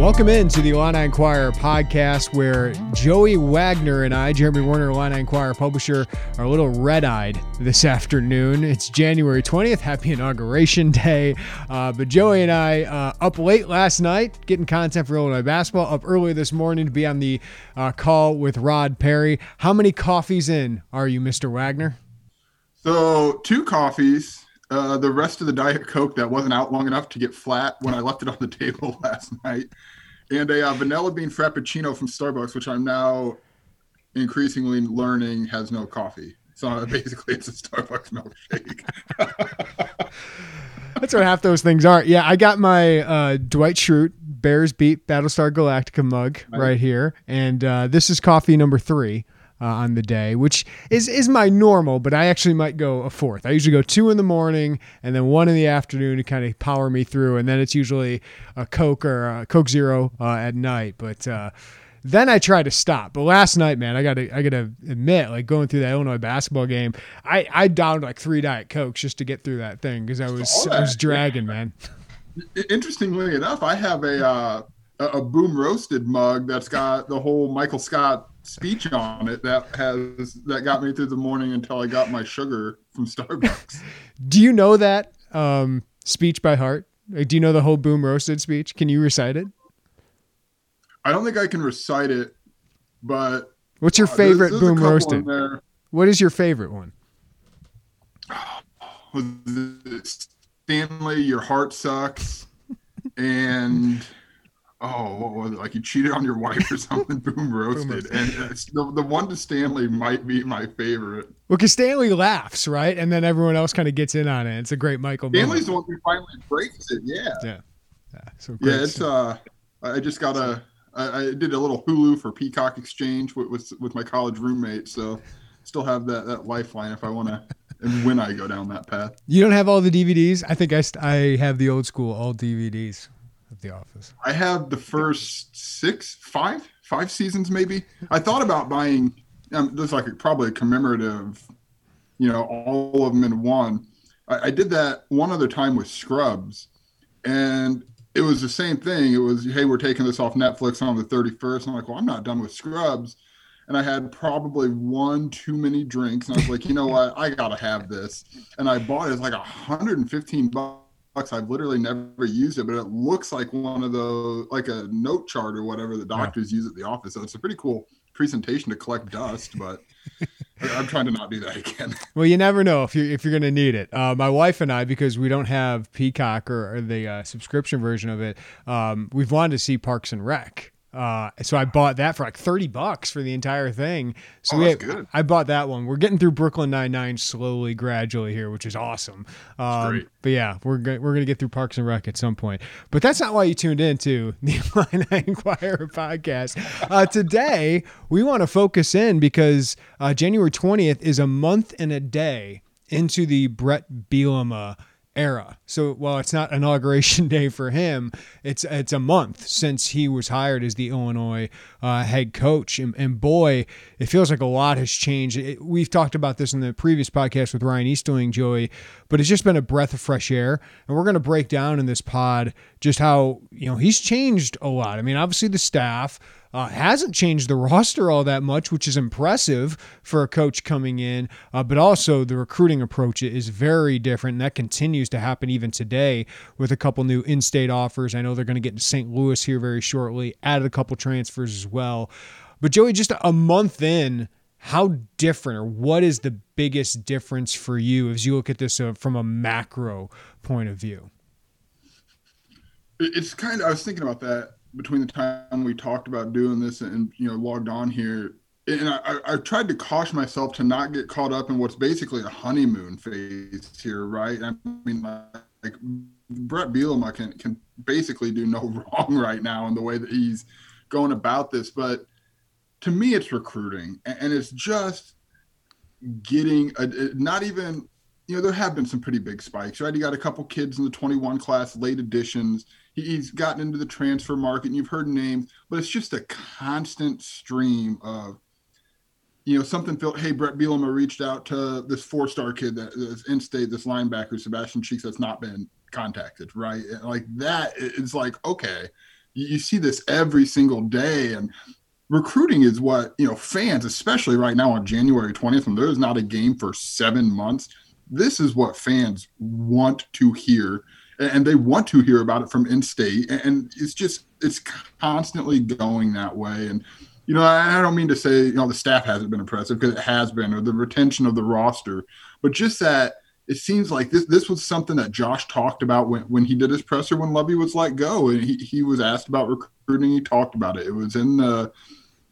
Welcome in to the Illini Inquirer podcast, where Joey Wagner and I, Jeremy Werner, Illini Inquirer publisher, are a little red eyed this afternoon. It's January 20th. Happy Inauguration Day. Uh, but Joey and I, uh, up late last night, getting content for Illinois basketball, up early this morning to be on the uh, call with Rod Perry. How many coffees in are you, Mr. Wagner? So, two coffees. Uh, the rest of the Diet Coke that wasn't out long enough to get flat when I left it on the table last night, and a uh, vanilla bean frappuccino from Starbucks, which I'm now increasingly learning has no coffee. So basically, it's a Starbucks milkshake. That's what half those things are. Yeah, I got my uh, Dwight Schrute Bears beat Battlestar Galactica mug right, right here, and uh, this is coffee number three uh, on the day, which is is my normal, but I actually might go a fourth. I usually go two in the morning and then one in the afternoon to kind of power me through, and then it's usually a Coke or a Coke Zero uh, at night. But uh, then I try to stop. But last night, man, I gotta I gotta admit, like going through that Illinois basketball game, I I downed like three Diet Cokes just to get through that thing because I was I was dragging, man. Interestingly enough, I have a uh, a boom roasted mug that's got the whole Michael Scott speech on it that has that got me through the morning until I got my sugar from Starbucks. Do you know that um, speech by heart? do you know the whole boom roasted speech? Can you recite it? I don't think I can recite it, but what's your favorite uh, there's, there's boom roasted? What is your favorite one? Stanley, your heart sucks, and oh, what was it? Like you cheated on your wife or something, boom roasted. and the, the one to Stanley might be my favorite. Well, because Stanley laughs, right? And then everyone else kind of gets in on it. It's a great Michael Stanley's moment. the one who finally breaks it. Yeah. Yeah. Yeah. So yeah, it's, uh, I just got a, I, I did a little Hulu for Peacock exchange with, with, with my college roommate. So still have that, that lifeline if I want to. and when I go down that path, you don't have all the DVDs. I think I, st- I have the old school all DVDs of The Office? I have the first six, five, five seasons maybe. I thought about buying. Um, there's like a, probably a commemorative, you know, all of them in one. I, I did that one other time with Scrubs, and it was the same thing. It was, hey, we're taking this off Netflix on the 31st. I'm like, well, I'm not done with Scrubs. And I had probably one too many drinks. And I was like, you know what? I got to have this. And I bought it. It's like 115 bucks I've literally never used it, but it looks like one of those, like a note chart or whatever the doctors yeah. use at the office. So it's a pretty cool presentation to collect dust, but I'm trying to not do that again. Well, you never know if you're if you're going to need it. Uh, my wife and I, because we don't have Peacock or, or the uh, subscription version of it, um, we've wanted to see Parks and Rec. Uh, so I bought that for like 30 bucks for the entire thing. So oh. I bought that one. We're getting through Brooklyn Nine-Nine slowly, gradually here, which is awesome. Um, but yeah, we're, go- we're going to get through Parks and Rec at some point. But that's not why you tuned in to the Illini Inquirer podcast. Uh, today, we want to focus in because uh, January 20th is a month and a day into the Bret Bielema era. So while it's not inauguration day for him, it's it's a month since he was hired as the Illinois uh, head coach, and, and, boy, it feels like a lot has changed. It, we've talked about this in the previous podcast with Ryan Easterling, Joey, but it's just been a breath of fresh air, and we're going to break down in this pod just how you know he's changed a lot. I mean, obviously the staff. Uh, hasn't changed the roster all that much, which is impressive for a coach coming in. Uh, but also, the recruiting approach is very different. And that continues to happen even today with a couple new in state offers. I know they're going to get to St. Louis here very shortly, added a couple transfers as well. But, Joey, just a month in, how different or what is the biggest difference for you as you look at this uh, from a macro point of view? it's kind of I was thinking about that between the time we talked about doing this and you know logged on here and I, I tried to caution myself to not get caught up in what's basically a honeymoon phase here, right? I mean, like Bret Bielema can can basically do no wrong right now in the way that he's going about this, but to me, it's recruiting, and it's just getting a, not even you know there have been some pretty big spikes, right? He got a couple kids in the 21 class, late additions he's gotten into the transfer market and you've heard names, but it's just a constant stream of, you know, something felt, hey, Bret Bielema reached out to this four star kid that is in state, this linebacker, Sebastian Cheeks, that's not been contacted, right? And like that, it's like, okay, you, you see this every single day. And recruiting is what, you know, fans, especially right now on January 20th, when there is not a game for seven months, this is what fans want to hear and they want to hear about it from in-state and it's just it's constantly going that way. And you know i don't mean to say you know the staff hasn't been impressive because it has been or the retention of the roster but just that it seems like this this was something that josh talked about when, when he did his presser when lovie was let go and he, he was asked about recruiting he talked about it. It was in the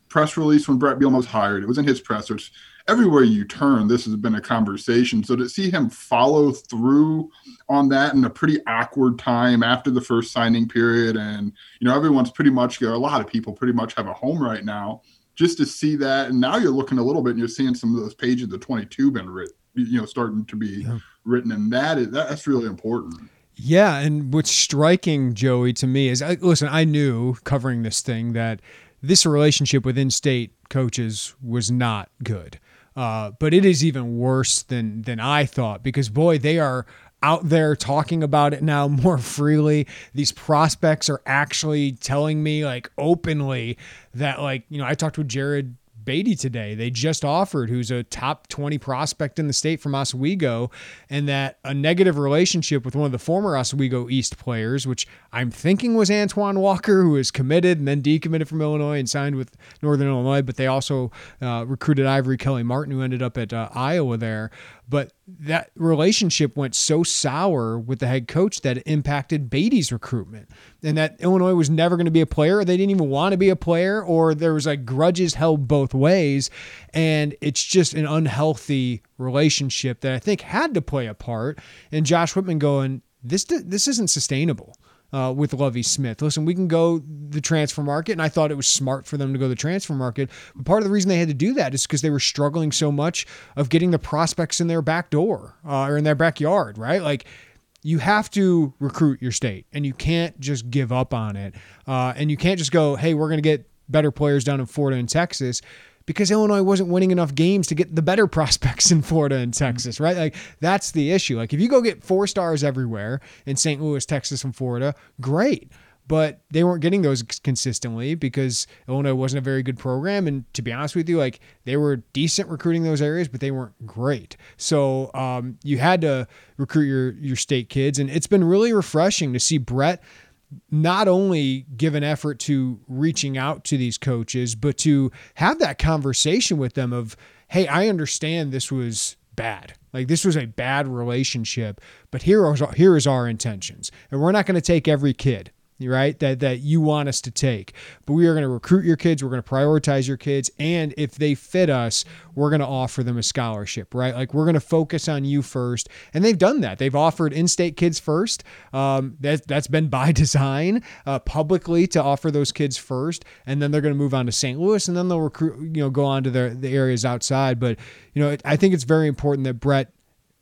press release when bret bielema was hired. It was in his pressers everywhere you turn, this has been a conversation. So to see him follow through on that in a pretty awkward time after the first signing period, and you know everyone's pretty much a lot of people pretty much have a home right now. Just to see that, and now you're looking a little bit, and you're seeing some of those pages of 22 been written, you know, starting to be yeah. written, and that is that's really important. Yeah, and what's striking, Joey, to me is, listen, I knew covering this thing that this relationship with in-state coaches was not good. Uh, but it is even worse than than I thought because boy, they are out there talking about it now more freely. These prospects are actually telling me like openly that like, you know, I talked with Jared Beatty today. They just offered, who's a top 20 prospect in the state from Oswego, and that a negative relationship with one of the former Oswego East players, which I'm thinking was Antoine Walker, who is committed and then decommitted from Illinois and signed with Northern Illinois, but they also uh, recruited Ivory Kelly Martin, who ended up at uh, Iowa there. But that relationship went so sour with the head coach that it impacted Beatty's recruitment. And that Illinois was never going to be a player. They didn't even want to be a player, or there was like grudges held both ways. And it's just an unhealthy relationship that I think had to play a part. And Josh Whitman going, this, this isn't sustainable uh, with Lovie Smith. Listen, we can go the transfer market, and I thought it was smart for them to go the transfer market. But part of the reason they had to do that is because they were struggling so much of getting the prospects in their back door uh, or in their backyard, right? Like you have to recruit your state, and you can't just give up on it, uh, and you can't just go, "Hey, we're going to get better players down in Florida and Texas." Because Illinois wasn't winning enough games to get the better prospects in Florida and Texas, right? Like that's the issue. Like if you go get four stars everywhere in St. Louis, Texas, and Florida, great. But they weren't getting those consistently because Illinois wasn't a very good program. And to be honest with you, like they were decent recruiting those areas, but they weren't great. So um, you had to recruit your your state kids, and it's been really refreshing to see Bret not only give an effort to reaching out to these coaches, but to have that conversation with them of, hey, I understand this was bad. Like this was a bad relationship, but here is here is our intentions, and we're not going to take every kid right? That that you want us to take. But we are going to recruit your kids, we're going to prioritize your kids, and if they fit us, we're going to offer them a scholarship, right? Like we're going to focus on you first, and they've done that. They've offered in-state kids first. Um, that that's been by design uh, publicly to offer those kids first, and then they're going to move on to St. Louis, and then they'll recruit, you know, go on to their the areas outside. But you know, I think it's very important that Bret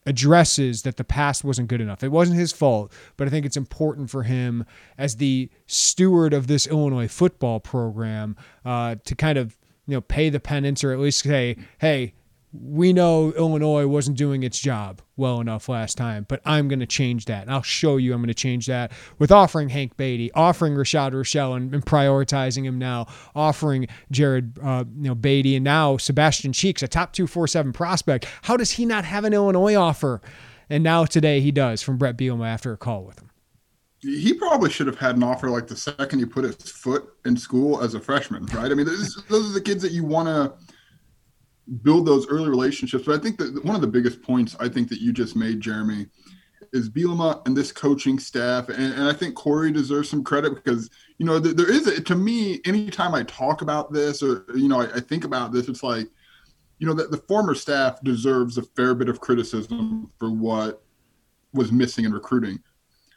addresses that the past wasn't good enough. It wasn't his fault, but I think it's important for him as the steward of this Illinois football program uh, to kind of you know pay the penance or at least say, hey, we know Illinois wasn't doing its job well enough last time, but I'm going to change that. And I'll show you I'm going to change that with offering Hank Beatty, offering Rashad Rochelle and, and prioritizing him now, offering Jared uh, you know, Beatty, and now Sebastian Cheeks, a top 247 prospect. How does he not have an Illinois offer? And now today he does from Bret Bielema after a call with him. He probably should have had an offer like the second he put his foot in school as a freshman, right? I mean, those are the kids that you want to – build those early relationships. But I think that one of the biggest points I think that you just made, Jeremy, is Bielema and this coaching staff, and, and I think Corey deserves some credit because you know th- there is a, to me anytime I talk about this or you know I, I think about this, it's like you know that the former staff deserves a fair bit of criticism for what was missing in recruiting.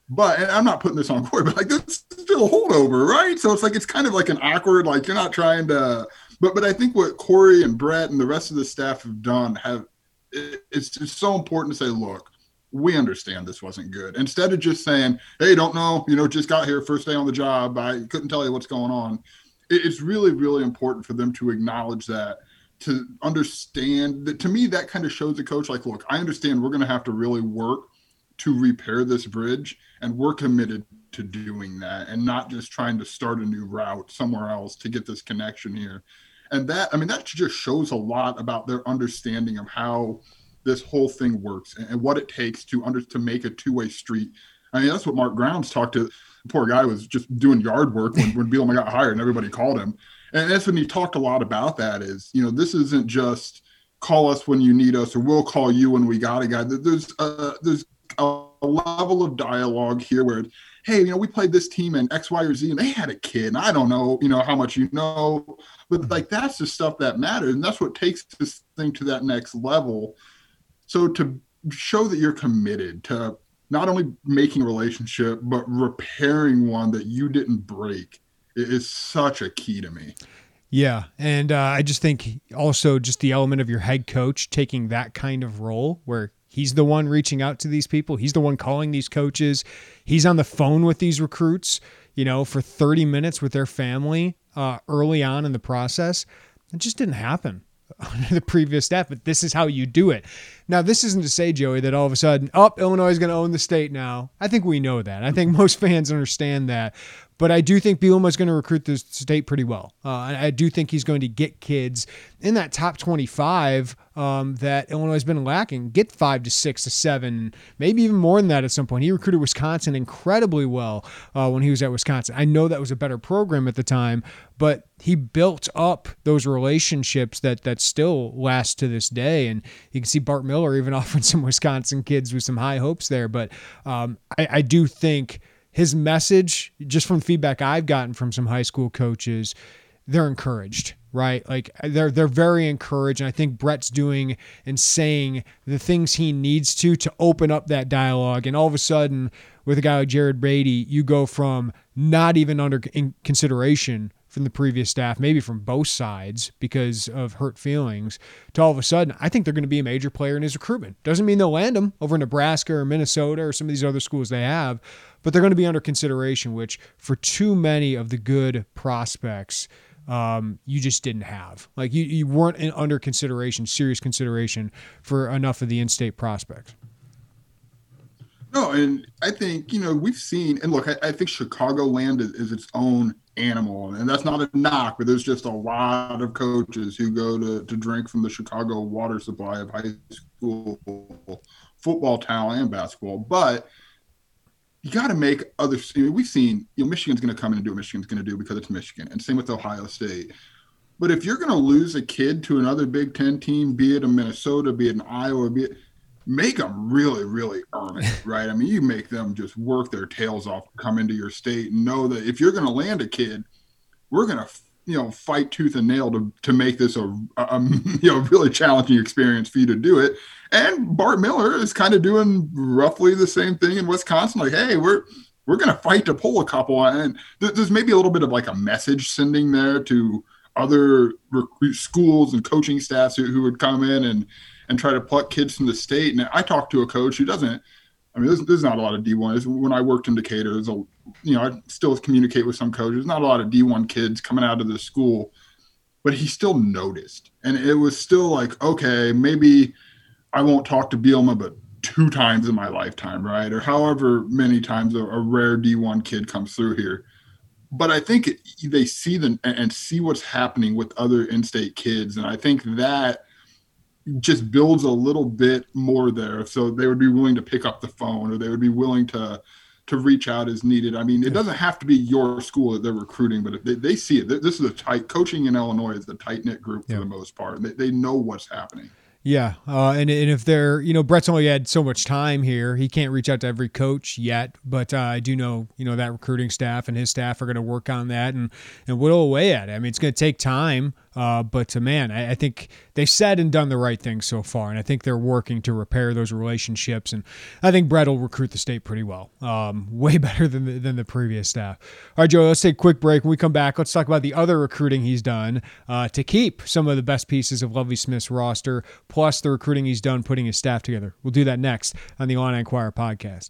But I'm not putting this on Corey, but like that's still a holdover, right? So it's like it's kind of like an awkward, like you're not trying to. But but I think what Corey and Bret and the rest of the staff have done have it's just so important to say, look, we understand this wasn't good. Instead of just saying, hey, don't know, you know, just got here first day on the job, I couldn't tell you what's going on. It's really really important for them to acknowledge that to understand that to me that kind of shows the coach like look i understand we're going to have to really work to repair this bridge and we're committed to doing that and not just trying to start a new route somewhere else to get this connection here and that i mean that just shows a lot about their understanding of how this whole thing works and, what it takes to under to make a two-way street. I mean that's what mark grounds talked to. The poor guy was just doing yard work when, when Bielema got hired and everybody called him. And that's when he talked a lot about that is you know this isn't just call us when you need us or we'll call you when we got a guy. There's a, there's a level of dialogue here where hey you know we played this team in x y or z and they had a kid and i don't know you know how much you know but like that's the stuff that matters and that's what takes this thing to that next level so to show that you're committed to not only making a relationship but repairing one that you didn't break is such a key to me. Yeah, and uh, I just think also just the element of your head coach taking that kind of role where he's the one reaching out to these people, he's the one calling these coaches, he's on the phone with these recruits, you know, for 30 minutes with their family uh, early on in the process. It just didn't happen under the previous staff, but this is how you do it. Now, this isn't to say, Joey, that all of a sudden, oh, Illinois is going to own the state now. I think we know that. I think most fans understand that. But I do think Bielema is going to recruit the state pretty well. Uh, I do think he's going to get kids in that top 25 um, that Illinois has been lacking. Get five to six to seven, maybe even more than that at some point. He recruited Wisconsin incredibly well uh, when he was at Wisconsin. I know that was a better program at the time, but he built up those relationships that that still last to this day. And you can see Bart Miller even offering some Wisconsin kids with some high hopes there. But um, I, I do think his message, just from feedback I've gotten from some high school coaches, they're encouraged, right? Like they're they're very encouraged, and I think Bret's doing and saying the things he needs to to open up that dialogue. And all of a sudden, with a guy like Jared Brady, you go from not even under consideration from the previous staff, maybe from both sides because of hurt feelings, to all of a sudden, I think they're going to be a major player in his recruitment. Doesn't mean they'll land him over Nebraska or Minnesota or some of these other schools they have, but they're going to be under consideration, which for too many of the good prospects, um, you just didn't have. Like you, you weren't in, under consideration, serious consideration for enough of the in-state prospects. No, and I think you know we've seen, and look, I, I think Chicagoland is, is, its own animal, and that's not a knock, but there's just a lot of coaches who go to to drink from the Chicago water supply of high school football talent and basketball, but you got to make other. I mean, we've seen you know Michigan's going to come in and do what Michigan's going to do because it's Michigan, and same with Ohio State. But if you're going to lose a kid to another Big Ten team, be it a Minnesota, be it an Iowa, be it make them really, really oh, earn it, right? I mean, you make them just work their tails off to come into your state and know that if you're going to land a kid, we're going to, you know, fight tooth and nail to, to make this a, a, you know, really challenging experience for you to do it. And Bart Miller is kind of doing roughly the same thing in Wisconsin. Like, hey, we're, we're going to fight to pull a couple. And there's maybe a little bit of like a message sending there to other recruit schools and coaching staffs who, who would come in and, and try to pluck kids from the state. And I talked to a coach who doesn't. I mean, there's, there's not a lot of D1. When I worked in Decatur, a, you know, I still communicate with some coaches. Not a lot of D1 kids coming out of the school, but he still noticed, and it was still like, okay, maybe I won't talk to Bielema, but two times in my lifetime, right? Or however many times a, a rare D1 kid comes through here. But I think they see the and see what's happening with other in-state kids, and I think that just builds a little bit more there. So they would be willing to pick up the phone or they would be willing to to reach out as needed. I mean, it doesn't have to be your school that they're recruiting, but they, they see it. This is a tight coaching in Illinois is a tight knit group for yeah. the most part. They, they know what's happening. Yeah, uh, and and if they're you know Bret's only had so much time here, he can't reach out to every coach yet. But uh, I do know you know that recruiting staff and his staff are going to work on that and and whittle away at it. I mean, it's going to take time, uh, but uh, man, I, I, think they've said and done the right thing so far, and I think they're working to repair those relationships. And I think Bret will recruit the state pretty well, um, way better than the, than the previous staff. All right, Joe, let's take a quick break. When we come back, let's talk about the other recruiting he's done uh, to keep some of the best pieces of Lovie Smith's roster plus the recruiting he's done putting his staff together. We'll do that next on the Illini Inquirer podcast.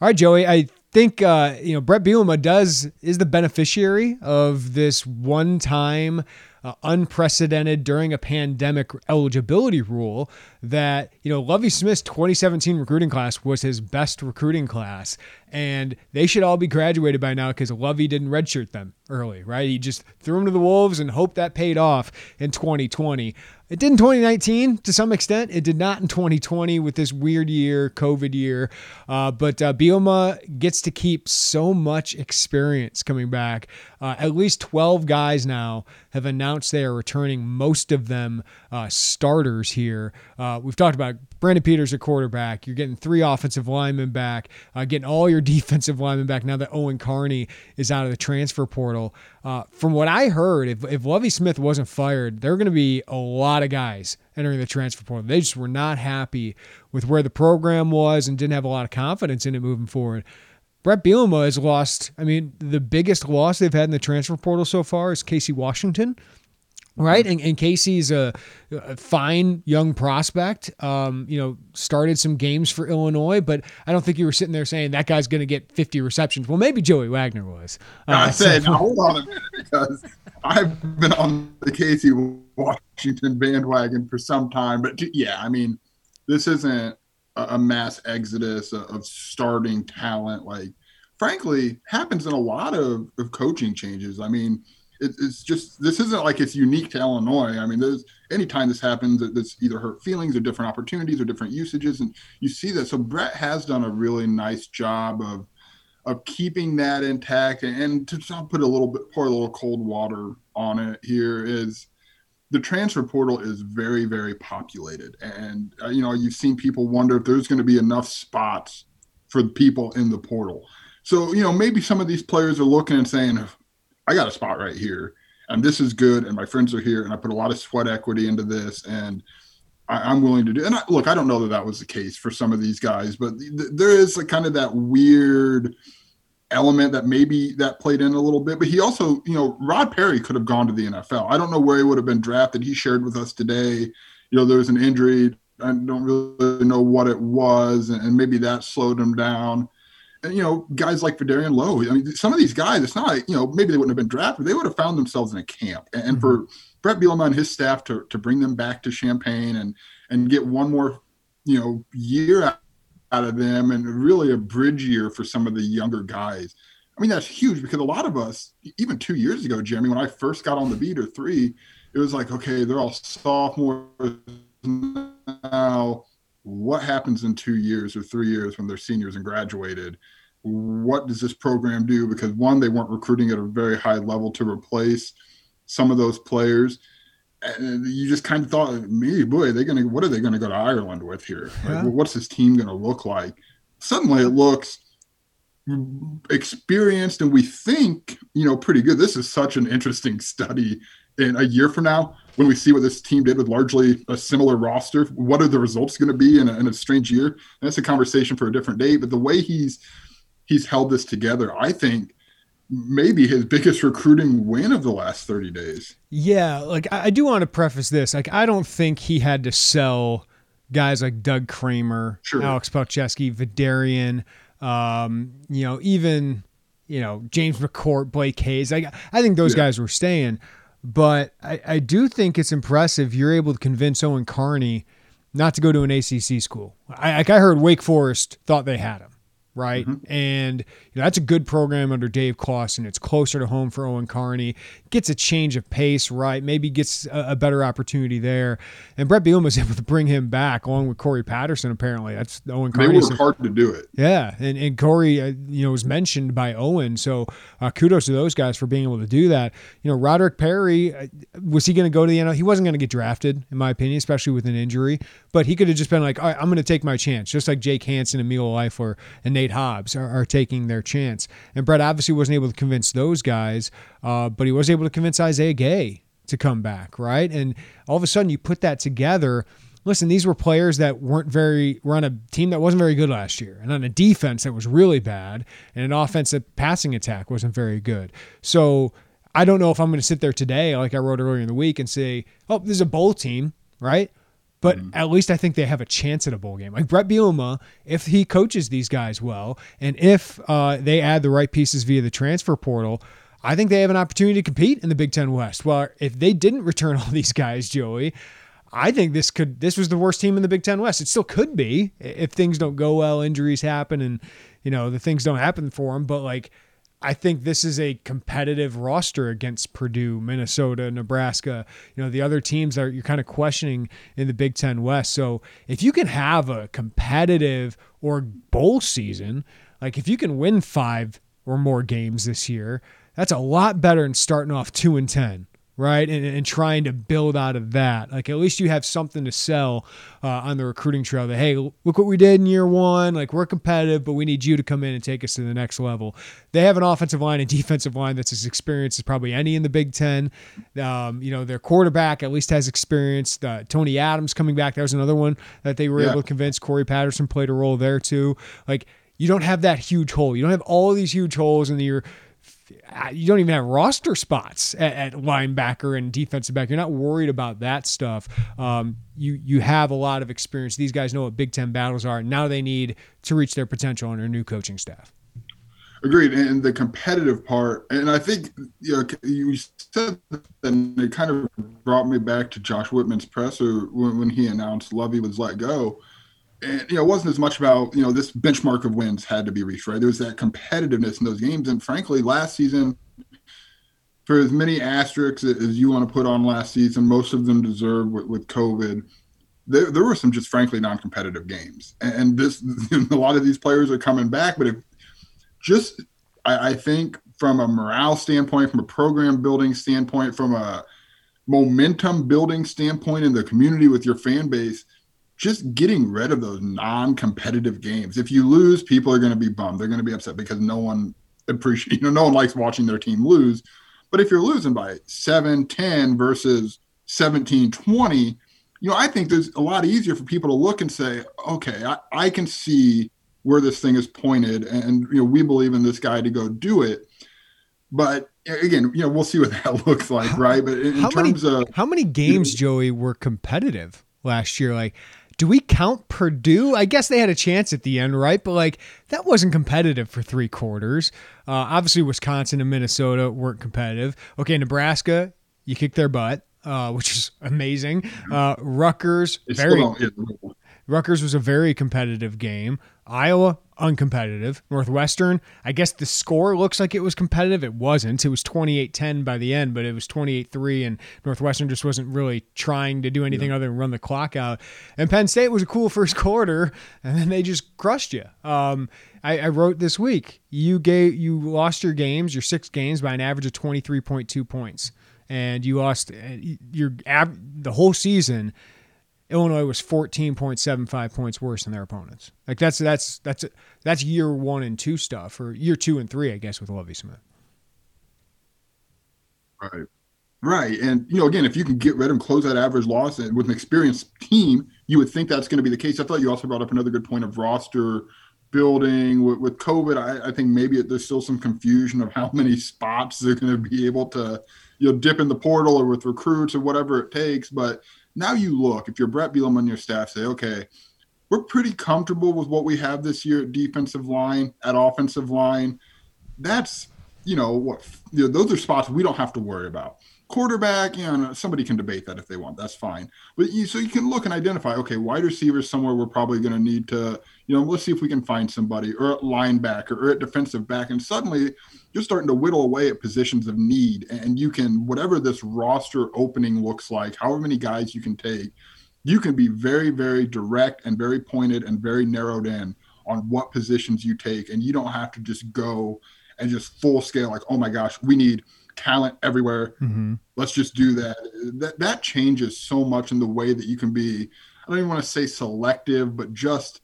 All right, Joey. I think uh, you know Bret Bielema does is the beneficiary of this one-time, uh, unprecedented during a pandemic eligibility rule that you know Lovie Smith's 2017 recruiting class was his best recruiting class, and they should all be graduated by now because Lovie didn't redshirt them early, right? He just threw them to the wolves and hoped that paid off in 2020. It did in 2019 to some extent. It did not in 2020 with this weird year, COVID year. Uh, but uh, Bielema gets to keep so much experience coming back. Uh, at least 12 guys now have announced they are returning, most of them uh, starters here. Uh, we've talked about Brandon Peters at quarterback. You're getting three offensive linemen back, uh, getting all your defensive linemen back now that Owen Carney is out of the transfer portal. Uh, from what I heard, if, if Lovie Smith wasn't fired, there are going to be a lot of guys entering the transfer portal. They just were not happy with where the program was and didn't have a lot of confidence in it moving forward. Bret Bielema has lost, I mean, the biggest loss they've had in the transfer portal so far is Casey Washington right? And, and Casey's a, a, fine young prospect. Um, you know, started some games for Illinois, but I don't think you were sitting there saying that guy's going to get 50 receptions. Well, maybe Joey Wagner was. Uh, I said, so. hold on a minute, because I've been on the Casey Washington bandwagon for some time. But yeah, I mean, this isn't a, mass exodus of starting talent like frankly happens in a lot of, of coaching changes i mean it, it's just this isn't like it's unique to Illinois. I mean, there's anytime this happens, there's either hurt feelings or different opportunities or different usages, and you see that. So Bret has done a really nice job of of keeping that intact. And to put a little bit, pour a little cold water on it here is the transfer portal is very, very populated. And, uh, you know, you've seen people wonder if there's going to be enough spots for the people in the portal. So, you know, maybe some of these players are looking and saying, I got a spot right here, and this is good, and my friends are here, and I put a lot of sweat equity into this, and I, am willing to do. And I, look, I don't know that that was the case for some of these guys, but th- there is a kind of that weird element that maybe that played in a little bit. But he also, you know, Rod Perry could have gone to the NFL. I don't know where he would have been drafted. He shared with us today, you know, there was an injury. I don't really know what it was, and maybe that slowed him down you know, guys like Vederian Lowe. I mean, some of these guys, it's not, you know, maybe they wouldn't have been drafted. They would have found themselves in a camp. And mm-hmm. for Bret Bielema and his staff to, to bring them back to Champaign and, and get one more, you know, year out of them and really a bridge year for some of the younger guys. I mean, that's huge because a lot of us, even two years ago, Jeremy, when I first got on the beat or three, it was like, okay, they're all sophomores now what happens in two years or three years when they're seniors and graduated? What does this program do? Because one, they weren't recruiting at a very high level to replace some of those players. And you just kind of thought, me, boy, they're gonna what are they gonna go to Ireland with here? Yeah. Like, well, what's this team gonna look like? Suddenly it looks experienced and we think, you know, pretty good. This is such an interesting study in a year from now when we see what this team did with largely a similar roster, what are the results going to be in a, in a strange year? And that's a conversation for a different day. But the way he's he's held this together, I think maybe his biggest recruiting win of the last 30 days. Yeah, like I, I do want to preface this. Like I don't think he had to sell guys like Doug Kramer, sure. Alex Palczewski, Vederian, um, you know, even you know James McCourt, Blake Hayes. I I think those yeah. guys were staying. But I, I do think it's impressive you're able to convince Owen Carney not to go to an ACC school. I, like I heard Wake Forest thought they had him right? Mm-hmm. And you know, that's a good program under Dave Clawson. It's closer to home for Owen Carney. Gets a change of pace, right? Maybe gets a, a better opportunity there. And Bret Bielema was able to bring him back along with Corey Patterson. Apparently, that's Owen. They worked hard to do it. Yeah, and and Corey, uh, you know, was mentioned by Owen. So uh, kudos to those guys for being able to do that. You know, Roderick Perry uh, was he going to go to the NFL? He wasn't going to get drafted, in my opinion, especially with an injury. But he could have just been like, All right, I'm going to take my chance, just like Jake Hansen, Emil Eifler, and Nate Hobbs are, are, taking their chance. And Bret obviously wasn't able to convince those guys, uh, but he was able to convince Isaiah Gay to come back, right? And all of a sudden, you put that together. Listen, these were players that weren't very, were on a team that wasn't very good last year, and on a defense that was really bad, and an offensive passing attack wasn't very good. So I don't know if I'm going to sit there today, like I wrote earlier in the week, and say, oh, this is a bowl team, right? but mm-hmm. at least I think they have a chance at a bowl game. Like Bret Bielema, if he coaches these guys well, and if uh, they add the right pieces via the transfer portal, I think they have an opportunity to compete in the Big Ten West. Well, if they didn't return all these guys, Joey, I think this could this was the worst team in the Big Ten West. It still could be if things don't go well, injuries happen, and you know the things don't happen for them. But like I think this is a competitive roster against Purdue, Minnesota, Nebraska, you know, the other teams that you're kind of questioning in the Big Ten West. So if you can have a competitive or bowl season, like if you can win five or more games this year, that's a lot better than starting off two and ten right? And, and trying to build out of that. Like at least you have something to sell uh, on the recruiting trail that, hey, look what we did in year one. Like we're competitive, but we need you to come in and take us to the next level. They have an offensive line and defensive line that's as experienced as probably any in the Big Ten. Um, you know, their quarterback at least has experience. Uh, Tony Adams coming back. That was another one that they were yeah. able to convince. Corey Patterson played a role there too. Like, you don't have that huge hole. You don't have all these huge holes in your you don't even have roster spots at, at, linebacker and defensive back. You're not worried about that stuff. Um, you you have a lot of experience. These guys know what Big Ten battles are. Now they need to reach their potential on their new coaching staff. Agreed, and the competitive part, and I think you, know, you said and it kind of brought me back to Josh Whitman's presser when, when he announced Lovie was let go and you know, it wasn't as much about you know this benchmark of wins had to be reached, right? There was that competitiveness in those games, and frankly, last season, for as many asterisks as you want to put on last season, most of them deserved with, with COVID. There, there were some just frankly non-competitive games, and this a lot of these players are coming back, but if just I, I think from a morale standpoint, from a program building standpoint, from a momentum building standpoint in the community with your fan base just getting rid of those non-competitive games. If you lose, people are going to be bummed. They're going to be upset because no one appreciate, you know, no one likes watching their team lose. But if you're losing by 7, 10 versus 17, 20, you know, I think there's a lot easier for people to look and say, okay, I, I can see where this thing is pointed and, you know, we believe in this guy to go do it. But again, you know, we'll see what that looks like, right? But in, in terms many, of how many games, Joey, were competitive last year? Like, do we count Purdue? I guess they had a chance at the end, right? But like that wasn't competitive for three quarters. Uh, obviously, Wisconsin and Minnesota weren't competitive. Okay, Nebraska, you kicked their butt, uh, which is amazing. Uh, Rutgers, it's very. Rutgers was a very competitive game. Iowa, uncompetitive. Northwestern, I guess the score looks like it was competitive. It wasn't. It was 28-10 by the end, but it was 28-3 and Northwestern just wasn't really trying to do anything yeah. other than run the clock out. And Penn State was a cool first quarter and then they just crushed you. Um, I, I, wrote this week, you gave you lost your games, your six games by an average of 23.2 points. And you lost uh, your the whole season Illinois was 14.75 points worse than their opponents. Like that's that's that's that's year one and two stuff, or year two and three, I guess, with Lovie Smith. Right, right, and you know, again, if you can get rid of them, close that average loss, and with an experienced team, you would think that's going to be the case. I thought you also brought up another good point of roster building with, with COVID. I, I think maybe there's still some confusion of how many spots they're going to be able to, you know, dip in the portal or with recruits or whatever it takes, but now you look, if you're Bret Bielema on your staff, say, okay, we're pretty comfortable with what we have this year at defensive line, at offensive line. That's, you know, what you know, those are spots we don't have to worry about. Quarterback, you know, somebody can debate that if they want. That's fine. But you, so you can look and identify, okay, wide receiver somewhere we're probably going to need to, you know, let's see if we can find somebody or a linebacker or a defensive back. And suddenly you're starting to whittle away at positions of need. And you can, whatever this roster opening looks like, however many guys you can take, you can be very, very direct and very pointed and very narrowed in on what positions you take. And you don't have to just go and just full scale, like, oh my gosh, we need – talent everywhere. Mm-hmm. Let's just do that. That that changes so much in the way that you can be. I don't even want to say selective, but just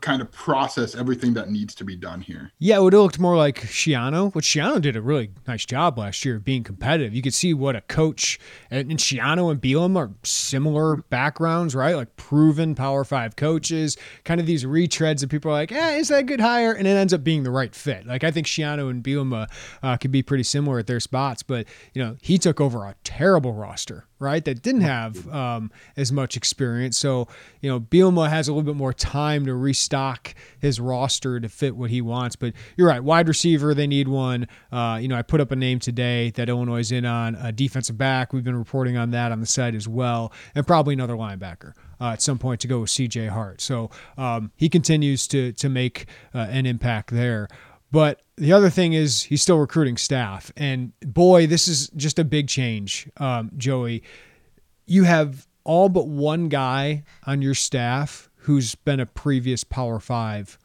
kind of process everything that needs to be done here. Yeah, it looked more like Schiano, which Schiano did a really nice job last year of being competitive. You could see what a coach and, Schiano and Bielema are similar backgrounds, right? Like proven Power Five coaches, kind of these retreads that people are like, eh, is that a good hire? And it ends up being the right fit. Like I think Schiano and Bielema uh, could be pretty similar at their spots, but you know he took over a terrible roster right? That didn't have um, as much experience. So, you know, Bielema has a little bit more time to restock his roster to fit what he wants. But you're right, wide receiver, they need one. Uh, you know, I put up a name today that Illinois is in on a defensive back. We've been reporting on that on the site as well, and probably another linebacker. Uh, at some point to go with CJ Hart. So um, he continues to to make uh, an impact there. But the other thing is he's still recruiting staff. And boy, this is just a big change, um, Joey. You have all but one guy on your staff who's been a previous Power Five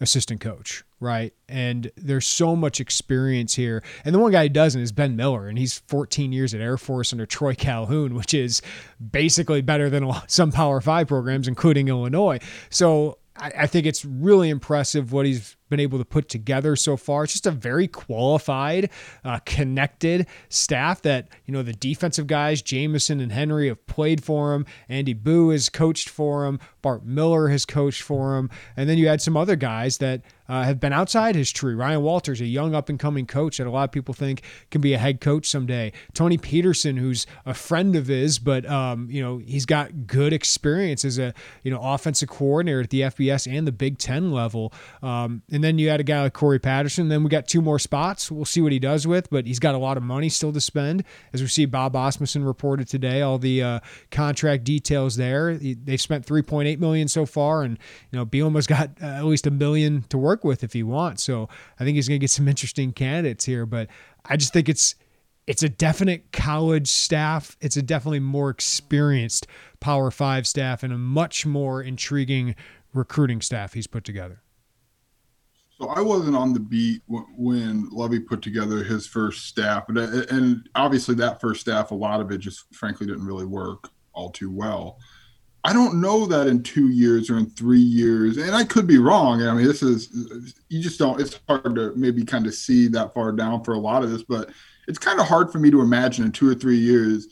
assistant coach, right? And there's so much experience here. And the one guy who doesn't is Ben Miller, and he's 14 years at Air Force under Troy Calhoun, which is basically better than some Power Five programs, including Illinois. So I, I think it's really impressive what he's been able to put together so far. It's just a very qualified, uh, connected staff that, you know, the defensive guys, Jamison and Henry, have played for him. Andy Buh has coached for him. Bart Miller has coached for him. And then you had some other guys that uh, have been outside his tree. Ryan Walters, a young up and coming coach that a lot of people think can be a head coach someday. Tony Petersen, who's a friend of his, but um, you know he's got good experience as a you know offensive coordinator at the FBS and the Big Ten level. Um, and then you had a guy like Corey Patterson. Then we got two more spots. We'll see what he does with, but he's got a lot of money still to spend. As we see, Bob Asmussen reported today all the uh, contract details there. They've spent 3.8 million so far, and you know Bielema's got uh, at least a million to work with if he wants. So I think he's going to get some interesting candidates here. But I just think it's it's a definite college staff. It's a definitely more experienced Power Five staff and a much more intriguing recruiting staff he's put together. So I wasn't on the beat when Lovie put together his first staff, uh, and obviously that first staff, a lot of it just frankly didn't really work all too well. I don't know that in two years or in three years, and I could be wrong. I mean, this is you just don't. It's hard to maybe kind of see that far down for a lot of this, but it's kind of hard for me to imagine in two or three years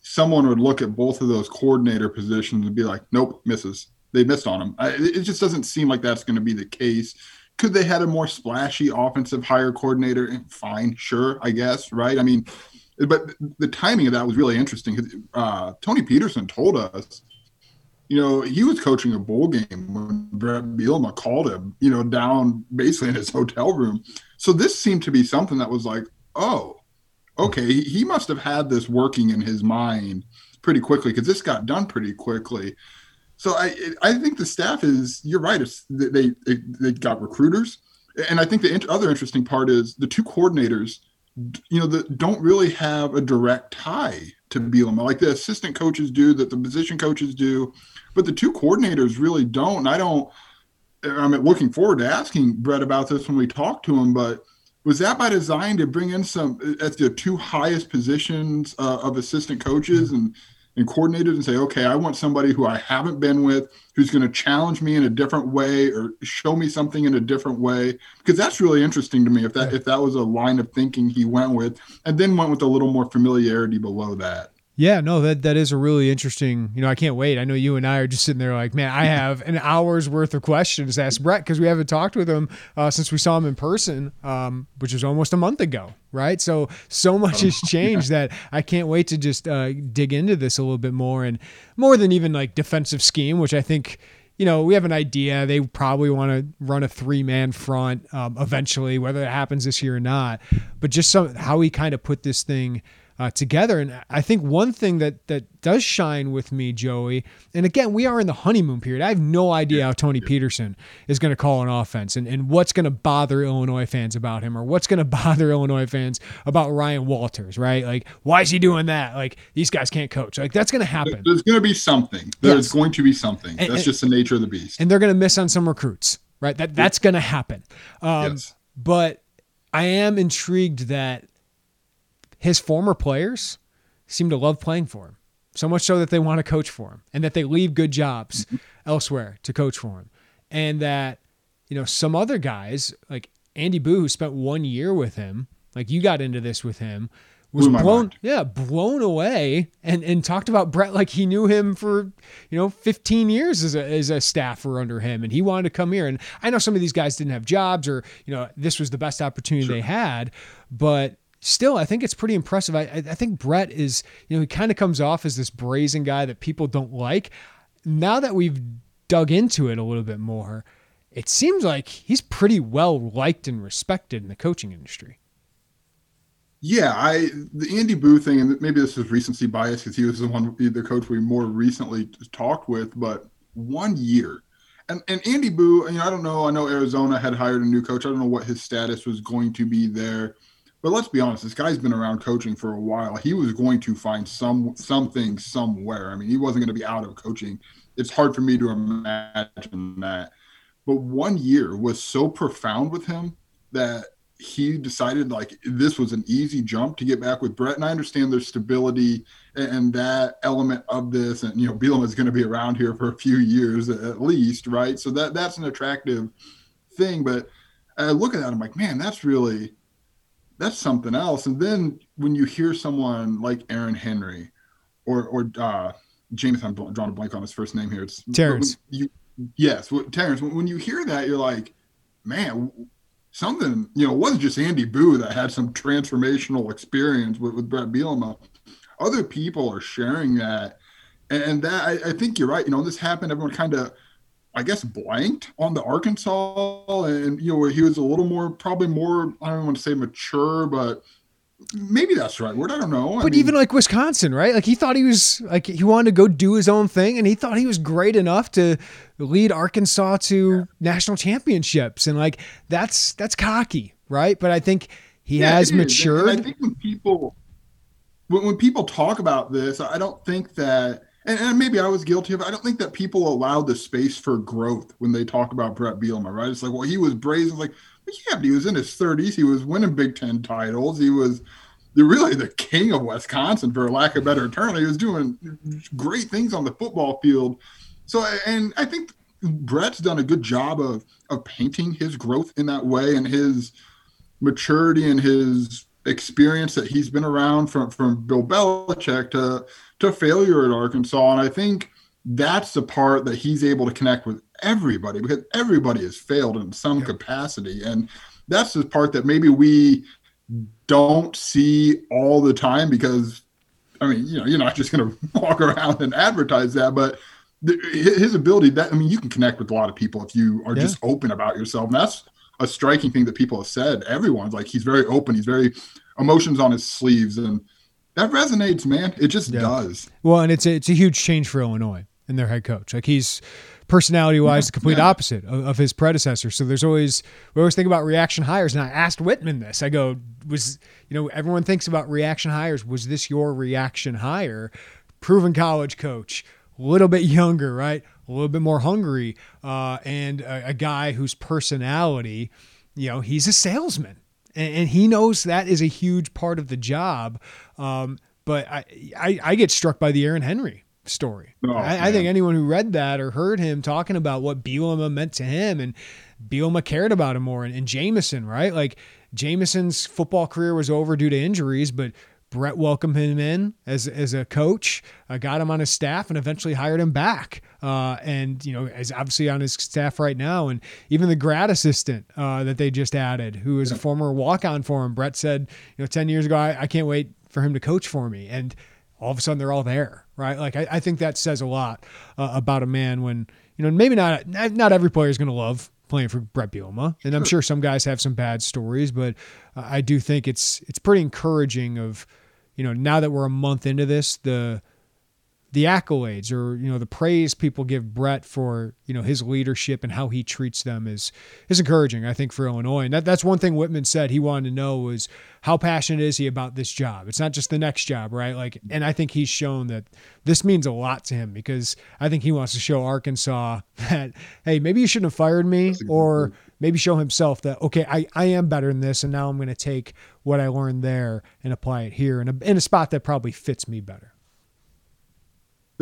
someone would look at both of those coordinator positions and be like, "Nope, misses. They missed on them." I, it just doesn't seem like that's going to be the case could they had a more splashy offensive hire coordinator? Fine, sure, I guess, right? I mean, but the timing of that was really interesting. Uh, Tony Petersen told us, you know, he was coaching a bowl game when Bret Bielema called him, you know, down basically in his hotel room. So this seemed to be something that was like, oh, okay, he must have had this working in his mind pretty quickly because this got done pretty quickly. So I I think the staff is you're right. It's, they they got recruiters, and I think the other interesting part is the two coordinators, you know, that don't really have a direct tie to Bielema like the assistant coaches do, that the position coaches do, but the two coordinators really don't. And I don't. I'm looking forward to asking Bret about this when we talk to him, but was that by design to bring in some at the two highest positions uh, of assistant coaches and and coordinated and say, okay, I want somebody who I haven't been with, who's going to challenge me in a different way or show me something in a different way. Because that's really interesting to me. If that if that was a line of thinking he went with, and then went with a little more familiarity below that. Yeah, no, that that is a really interesting. You know, I can't wait. I know you and I are just sitting there like, man, I have an hour's worth of questions to ask Bret because we haven't talked with him uh, since we saw him in person, um, which was almost a month ago, right? So so much has changed that I can't wait to just uh, dig into this a little bit more and more than even like defensive scheme, which I think you know, we have an idea. They probably want to run a three man front um, eventually, whether it happens this year or not. But just some how he kind of put this thing uh, together. And I think one thing that that does shine with me, Joey, and again, we are in the honeymoon period. I have no idea how Tony Petersen is going to call an offense and, and what's going to bother Illinois fans about him or what's going to bother Illinois fans about Ryan Walters, right? Like, why is he doing that? Like, these guys can't coach. Like, that's going to happen. There's going to be something. There's yes. going to be something. That's and, just the nature of the beast. And they're going to miss on some recruits, right? That That's going to happen. Um, yes. But I am intrigued that his former players seem to love playing for him. So much so that they want to coach for him and that they leave good jobs mm-hmm. elsewhere to coach for him. And that, you know, some other guys like Andy Buh, who spent one year with him, like you got into this with him, was blown, yeah, blown away and, and talked about Bret like he knew him for, you know, 15 years as a, as a staffer under him. And he wanted to come here. And I know some of these guys didn't have jobs or, you know, this was the best opportunity sure. they had, but still, I think it's pretty impressive. I, I think Bret is, you know, he kind of comes off as this brazen guy that people don't like. Now that we've dug into it a little bit more, it seems like he's pretty well liked and respected in the coaching industry. Yeah, I the Andy Buh thing, and maybe this is recency bias because he was the one, the coach we more recently talked with. But one year, and and Andy Buh, you know, I don't know. I know Arizona had hired a new coach. I don't know what his status was going to be there. But let's be honest, this guy's been around coaching for a while. He was going to find some something somewhere. I mean, he wasn't going to be out of coaching. It's hard for me to imagine that. But one year was so profound with him that he decided like this was an easy jump to get back with Bret. And I understand there's stability and that element of this. And you know, Bielema is going to be around here for a few years at least, right? So that that's an attractive thing. But I look at that, I'm like, man, that's really that's something else. And then when you hear someone like Aaron Henry or or uh, James, I'm drawing a blank on his first name here. It's Terrence. You, yes, Terrence. When you hear that, you're like, man, something. You know, it wasn't just Andy Buh that had some transformational experience with, with Bret Bielema. Other people are sharing that, and, that I, I think you're right. You know, this happened. Everyone kind of I guess blanked on the Arkansas, and you know he was a little more, probably more. I don't want to say mature, but maybe that's the right word. I don't know. I but mean, even like Wisconsin, right? Like he thought he was like he wanted to go do his own thing, and he thought he was great enough to lead Arkansas to yeah. national championships, and like that's that's cocky, right? But I think he yeah, has matured. And I think when people when, when people talk about this, I don't think that and, and, maybe I was guilty of it. I don't think that people allow the space for growth when they talk about Bret Bielema, right? It's like, well, he was brazen. Like, well, yeah, but he was in his 30s. He was winning Big Ten titles. He was really the king of Wisconsin, for lack of better term. He was doing great things on the football field. So, and I think Bret's done a good job of of painting his growth in that way and his maturity and his experience that he's been around from from Bill Belichick to to failure at Arkansas. And I think that's the part that he's able to connect with everybody because everybody has failed in some yeah. capacity. And that's the part that maybe we don't see all the time because I mean, you know, you're not just going to walk around and advertise that, but the, his ability that I mean, you can connect with a lot of people if you are yeah. just open about yourself. And that's a striking thing that people have said. Everyone's like, he's very open. He's very emotions on his sleeves, and that resonates, man. It just yeah. does. Well, and it's a, it's a huge change for Illinois and their head coach. Like he's personality wise yeah, the complete yeah. opposite of, of, his predecessor. So there's always we always think about reaction hires. And I asked Whitman this. I go, was you know everyone thinks about reaction hires. Was this your reaction hire? Proven college coach, a little bit younger, right? A little bit more hungry, uh, and a, a guy whose personality, you know, he's a salesman and, and he knows that is a huge part of the job. Um, but I, I, I get struck by the Aaron Henry story. Oh, I, I, think anyone who read that or heard him talking about what Bielema meant to him and Bielema cared about him more and, and Jameson, right? Like Jameson's football career was over due to injuries, but Bret welcomed him in as, as a coach, uh, got him on his staff, and eventually hired him back. Uh, and you know, is obviously on his staff right now. And even the grad assistant uh, that they just added, who is a former walk-on for him, Bret said, you know, ten years ago, I, I, can't wait for him to coach for me. And all of a sudden, they're all there, right? Like I, I think that says a lot uh, about a man when you know maybe not not every player is going to love playing for Bret Bielema, and I'm sure some guys have some bad stories, but I do think it's it's pretty encouraging of you know, now that we're a month into this, the the accolades or you know the praise people give Bret for you know his leadership and how he treats them is is encouraging. I think for Illinois, and that, that's one thing Whitman said he wanted to know was how passionate is he about this job. It's not just the next job, right? Like, and I think he's shown that this means a lot to him because I think he wants to show Arkansas that hey, maybe you shouldn't have fired me, or maybe show himself that okay, I, I am better than this, and now I'm going to take what I learned there and apply it here in a in a spot that probably fits me better.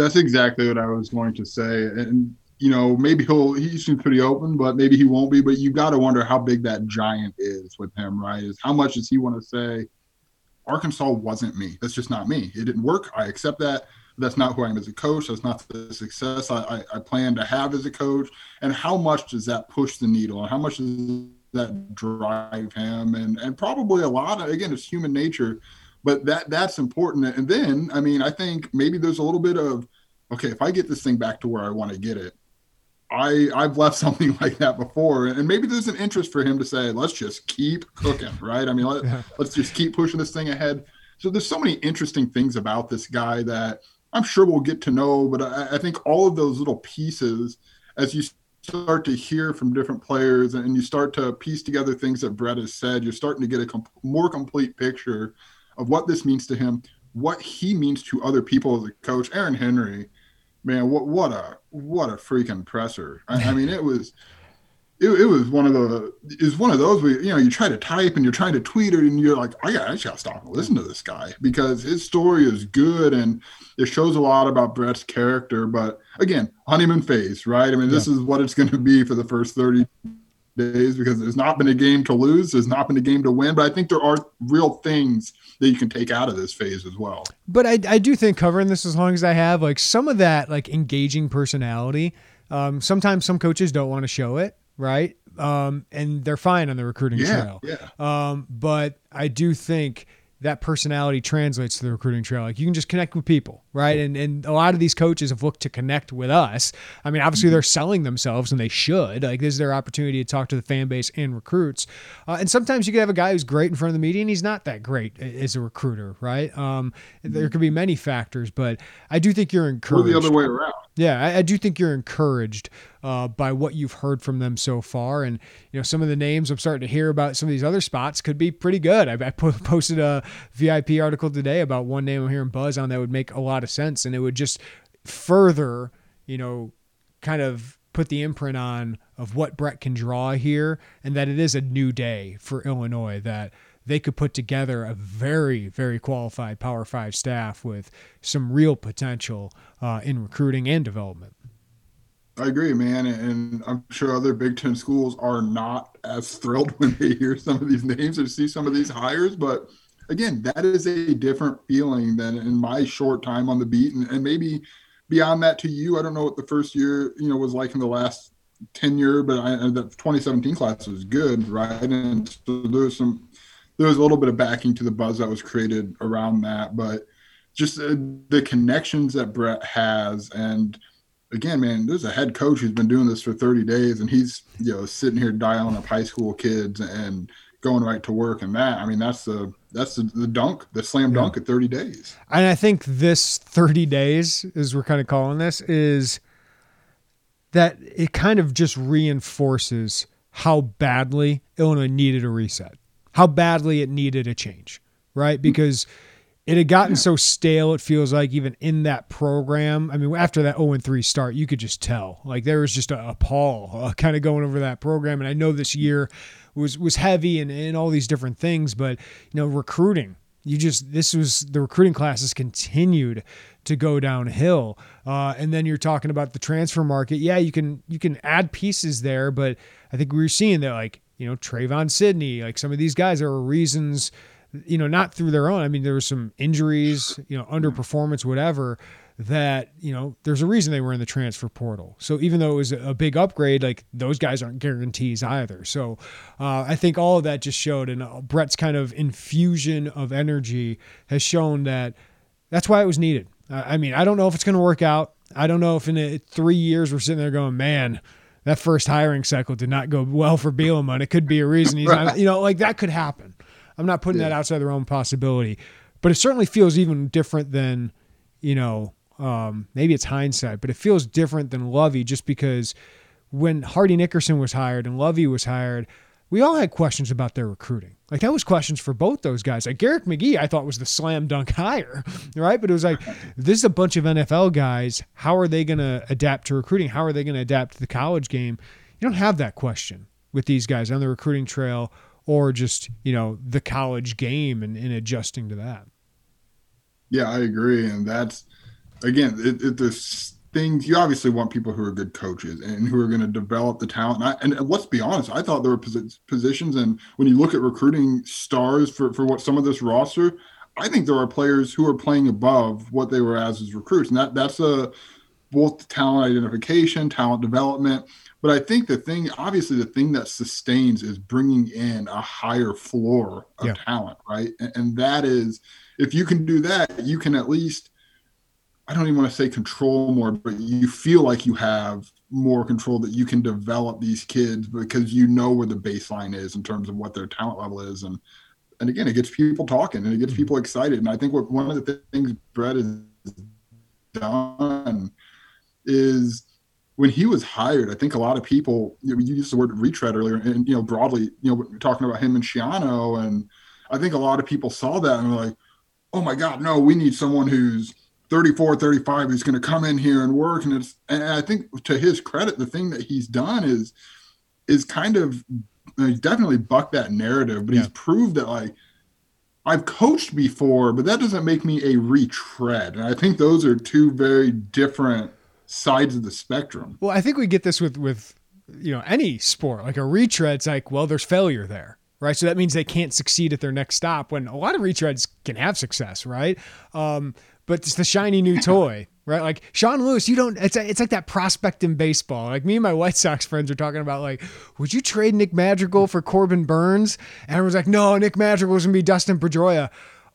That's exactly what I was going to say. And you know, maybe he'll he seems pretty open, but maybe he won't be. But you got to wonder how big that giant is with him, right? Is how much does he want to say? Arkansas wasn't me. That's just not me. It didn't work. I accept that. That's not who I am as a coach. That's not the success I, I, I plan to have as a coach. And how much does that push the needle? And how much does that drive him? And and probably a lot. Of, again, it's human nature but that that's important. And then, I mean, I think maybe there's a little bit of, okay, if I get this thing back to where I want to get it, I I've left something like that before, and maybe there's an interest for him to say, let's just keep cooking, right? I mean, let, yeah. let's just keep pushing this thing ahead. So there's so many interesting things about this guy that I'm sure we'll get to know, but I, I think all of those little pieces, as you start to hear from different players and you start to piece together things that Bret has said, you're starting to get a comp- more complete picture of what this means to him, what he means to other people as a coach. Aaron Henry, man, what what a what a freaking presser! I, I mean, it was. It, it, was one of the it was one of those where you know you try to type and you're trying to tweet it and you're like I got I just gotta stop and listen to this guy because his story is good and it shows a lot about Bret's character. But again, honeymoon phase, right? I mean, this is what it's going to be for the first 30 days because there's not been a game to lose, there's not been a game to win, but I think there are real things that you can take out of this phase as well. But I, I do think covering this as long as I have, like some of that like engaging personality. Um, sometimes some coaches don't want to show it, right? Um, and they're fine on the recruiting yeah, trail. Yeah. Um, but I do think that personality translates to the recruiting trail. Like you can just connect with people, right? And and a lot of these coaches have looked to connect with us. I mean, obviously they're selling themselves, and they should. Like this is their opportunity to talk to the fan base and recruits. Uh, and sometimes you can have a guy who's great in front of the media, and he's not that great as a recruiter, right? Um, there could be many factors, but I do think you're encouraged. Or the other way around. Yeah, I, I do think you're encouraged uh, by what you've heard from them so far, and you know some of the names I'm starting to hear about some of these other spots could be pretty good. I, I posted a VIP article today about one name I'm hearing buzz on that would make a lot of sense, and it would just further, you know, kind of put the imprint on of what Bret can draw here, and that it is a new day for Illinois. That they could put together a very, very qualified Power Five staff with some real potential uh, in recruiting and development. I agree, man, and I'm sure other Big Ten schools are not as thrilled when they hear some of these names or see some of these hires. But again, that is a different feeling than in my short time on the beat, and, and maybe beyond that to you. I don't know what the first year you know was like in the last ten year, but I, the 2017 class was good, right? And so there was some there was a little bit of backing to the buzz that was created around that, but just uh, the connections that Bret has, and again, man, there's a head coach who's been doing this for 30 days, and he's you know sitting here dialing up high school kids and going right to work, and that I mean that's the that's the, the dunk, the slam dunk yeah. at 30 days. And I think this 30 days, as we're kind of calling this, is that it kind of just reinforces how badly Illinois needed a reset how badly it needed a change, right? Because it had gotten so stale, it feels like even in that program. I mean, after that 0 3 start, you could just tell. Like there was just a, a pall uh, kind of going over that program. And I know this year was was heavy and, and all these different things, but you know, recruiting. You just this was the recruiting classes continued to go downhill, uh, and then you're talking about the transfer market. Yeah, you can you can add pieces there, but I think we were seeing that like you know, Trevon Sidney, like some of these guys, there are reasons, you know, not through their own. I mean, there were some injuries, you know, underperformance, whatever, that, you know, there's a reason they were in the transfer portal. So even though it was a big upgrade, like those guys aren't guarantees either. So uh, I think all of that just showed, and uh, Bret's kind of infusion of energy has shown that that's why it was needed. I mean, I don't know if it's going to work out. I don't know if in a, three years we're sitting there going, man, that first hiring cycle did not go well for Bielema, it could be a reason he's not, you know, like that could happen. I'm not putting yeah. that outside the realm possibility, but it certainly feels even different than, you know, um, maybe it's hindsight, but it feels different than Lovie just because when Hardy Nickerson was hired and Lovie was hired, we all had questions about their recruiting. Like that was questions for both those guys. Like Garrick McGee, I thought was the slam dunk hire, right? But it was like this is a bunch of NFL guys. How are they going to adapt to recruiting? How are they going to adapt to the college game? You don't have that question with these guys on the recruiting trail or just you know the college game and, and adjusting to that. Yeah, I agree, and that's again, it, it, there's things you obviously want people who are good coaches and who are going to develop the talent. And, I, and, let's be honest, I thought there were positions, and when you look at recruiting stars for for what some of this roster, I think there are players who are playing above what they were as as recruits, and that that's a both talent identification, talent development. But I think the thing, obviously, the thing that sustains is bringing in a higher floor of yeah. talent, right? And, and that is, if you can do that, you can at least I don't even want to say control more, but you feel like you have more control that you can develop these kids because you know where the baseline is in terms of what their talent level is. And and again, it gets people talking and it gets mm-hmm. people excited. And I think what one of the things Bret has done is when he was hired, I think a lot of people you, know, you used the word retread earlier, and you know broadly, you know, talking about him and Schiano and I think a lot of people saw that and were like, "Oh my God, no, we need someone who's 34, 35 who's going to come in here and work. And it's, and I think to his credit, the thing that he's done is, is kind of, he's definitely bucked that narrative, but yeah. he's proved that like, I've coached before, but that doesn't make me a retread. And I think those are two very different sides of the spectrum. Well, I think we get this with, with, you know, any sport, like a retread's like, well, there's failure there right? So that means they can't succeed at their next stop when a lot of retreads can have success, right? Um, but it's the shiny new toy, right? Like Sean Lewis, you don't. It's a, it's like that prospect in baseball. Like me and my White Sox friends are talking about like, would you trade Nick Madrigal for Corbin Burnes? And everyone's like, no, Nick Madrigal is gonna be Dustin Pedroia,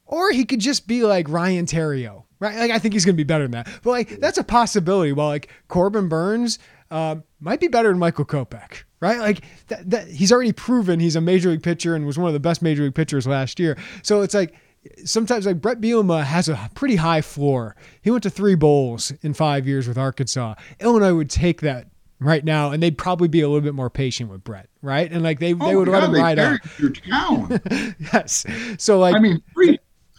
or he could just be like Ryan Theriot, right? Like I think he's gonna be better than that. But like that's a possibility. While like Corbin Burnes uh, might be better than Michael Kopech, right? Like that, that he's already proven he's a major league pitcher and was one of the best major league pitchers last year. So it's like sometimes like Bret Bielema has a pretty high floor. He went to three bowls in five years with Arkansas. Illinois would take that right now, and they'd probably be a little bit more patient with Bret, right? And like they oh, they would God, let him ride out. Your town. yes. So like I mean, free,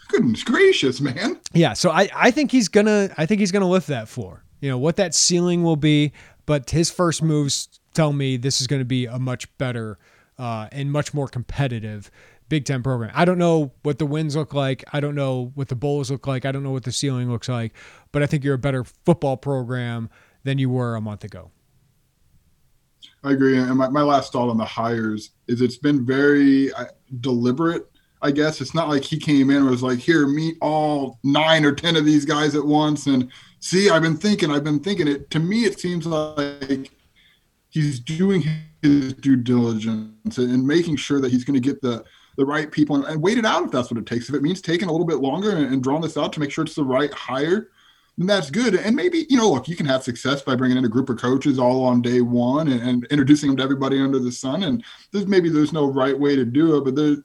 goodness gracious, man. Yeah. So I I think he's gonna I think he's gonna lift that floor. You know what that ceiling will be, but his first moves tell me this is going to be a much better uh, and much more competitive Big Ten program. I don't know what the wins look like. I don't know what the bowls look like. I don't know what the ceiling looks like. But I think you're a better football program than you were a month ago. I agree. And my, my last thought on the hires is it's been very uh, deliberate. I guess it's not like he came in and was like, here, meet all nine or 10 of these guys at once. And see, I've been thinking, I've been thinking it. To me, it seems like he's doing his due diligence and making sure that he's going to get the the right people and, and, wait it out if that's what it takes. If it means taking a little bit longer and, and drawing this out to make sure it's the right hire, then that's good. And maybe, you know, look, you can have success by bringing in a group of coaches all on day one and, and introducing them to everybody under the sun. And there's maybe there's no right way to do it, but there's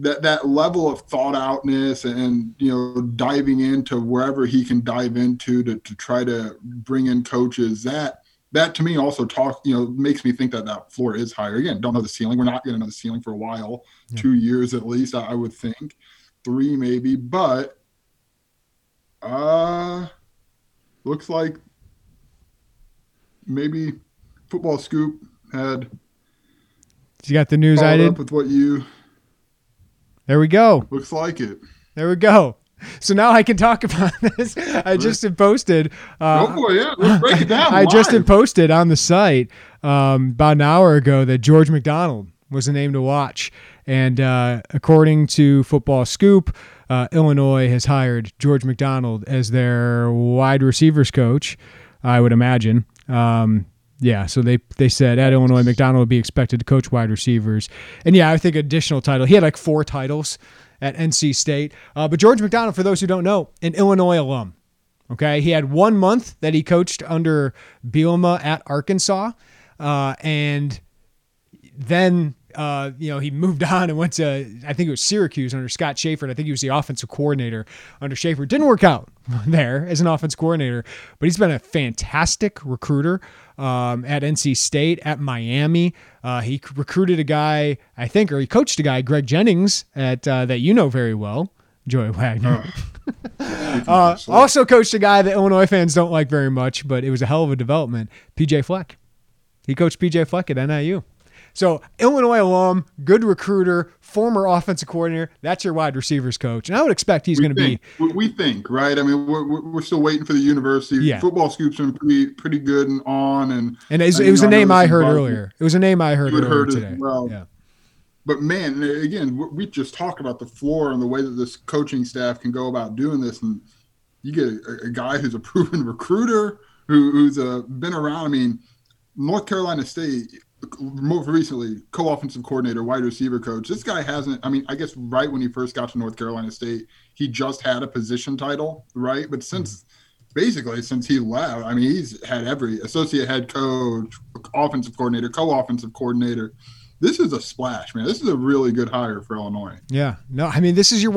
that that level of thought outness and you know diving into wherever he can dive into to, to try to bring in coaches that that to me also talk you know makes me think that that floor is higher. Again don't know the ceiling. We're not going to know the ceiling for a while. Yeah. two years at least I, I would think. Three maybe but uh looks like maybe football scoop had you got the news i did? with what you there we go. Looks like it. There we go so now I can talk about this. I just had posted. Uh, Go for it. Yeah, let's break it down. I just had posted on the site um, about an hour ago that George McDonald was the name to watch, and uh, according to Football Scoop, uh, Illinois has hired George McDonald as their wide receivers coach. I would imagine. Um, yeah, so they they said at Illinois, McDonald would be expected to coach wide receivers, and yeah, I think additional title. He had like four titles at NC State. Uh, but George McDonald, for those who don't know, an Illinois alum. Okay, he had one month that he coached under Bielema at Arkansas, uh, and then uh, you know, he moved on and went to, I think it was Syracuse under Scott Shafer. I think he was the offensive coordinator under Shafer. Didn't work out there as an offense coordinator, but he's been a fantastic recruiter um, at NC State, at Miami. Uh, he recruited a guy, I think, or he coached a guy, Greg Jennings, at uh, that you know very well, Joey Wagner. uh, also coached a guy that Illinois fans don't like very much, but it was a hell of a development. PJ Fleck. He coached PJ Fleck at NIU. So Illinois alum, good recruiter, former offensive coordinator. That's your wide receivers coach, and I would expect he's going to be. We think, right? I mean, we're, we're still waiting for the university. Yeah. Football scoop's been pretty pretty good and on, and and it was, it was a name I heard earlier. It was a name I heard earlier heard today. well. Yeah. But man, again, we just talked about the floor and the way that this coaching staff can go about doing this, and you get a, a guy who's a proven recruiter, who, who's a, been around. I mean, North Carolina State more recently co-offensive coordinator, wide receiver coach. This guy hasn't. I mean, I guess right when he first got to North Carolina State, he just had a position title, right? But since basically since he left, I mean, he's had every associate head coach, offensive coordinator, co-offensive coordinator. This is a splash, man. This is a really good hire for Illinois. Yeah. No, I mean, this is your.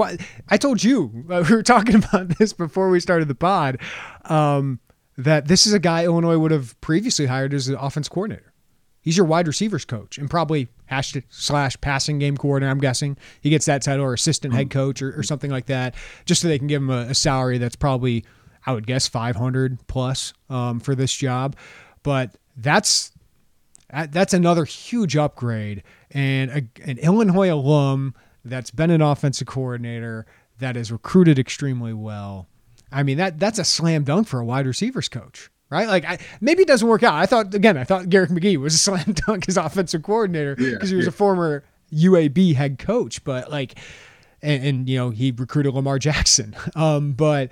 I told you uh, we were talking about this before we started the pod. Um, that this is a guy Illinois would have previously hired as an offense coordinator. He's your wide receivers coach and probably hash slash passing game coordinator. I'm guessing he gets that title or assistant head coach or, or something like that, just so they can give him a, a salary that's probably, I would guess, 500 plus um, for this job. But that's that's another huge upgrade and a, an Illinois alum that's been an offensive coordinator that is recruited extremely well. I mean that that's a slam dunk for a wide receivers coach right? Like I, maybe it doesn't work out. I thought again, I thought Garrick McGee was a slam dunk as offensive coordinator because yeah, he was yeah. a former UAB head coach, but like, and, and, you know he recruited Lamar Jackson. Um, but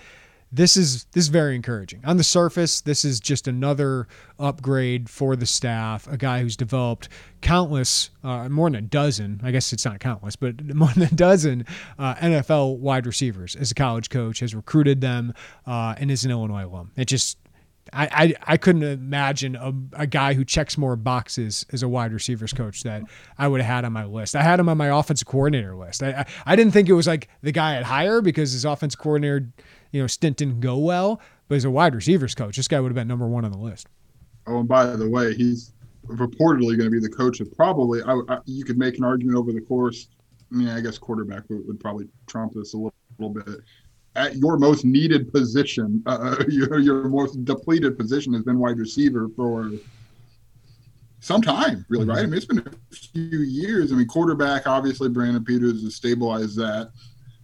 this is this is very encouraging. On the surface, this is just another upgrade for the staff. A guy who's developed countless, uh, more than a dozen. I guess it's not countless, but more than a dozen uh, NFL wide receivers as a college coach. Has recruited them uh, and is an Illinois alum. It just I, I, I couldn't imagine a, a guy who checks more boxes as a wide receivers coach that I would have had on my list. I had him on my offensive coordinator list. I, I, I didn't think it was like the guy I'd hire because his offensive coordinator, you know, stint didn't go well. But as a wide receivers coach, this guy would have been number one on the list. Oh, and by the way, he's reportedly going to be the coach of probably. I, I, you could make an argument over the course. I mean, I guess quarterback would, would probably trump this a little, little bit at your most needed position, uh, your your most depleted position has been wide receiver for some time, really, right? I mean, it's been a few years. I mean, quarterback, obviously, Brandon Peters has stabilized that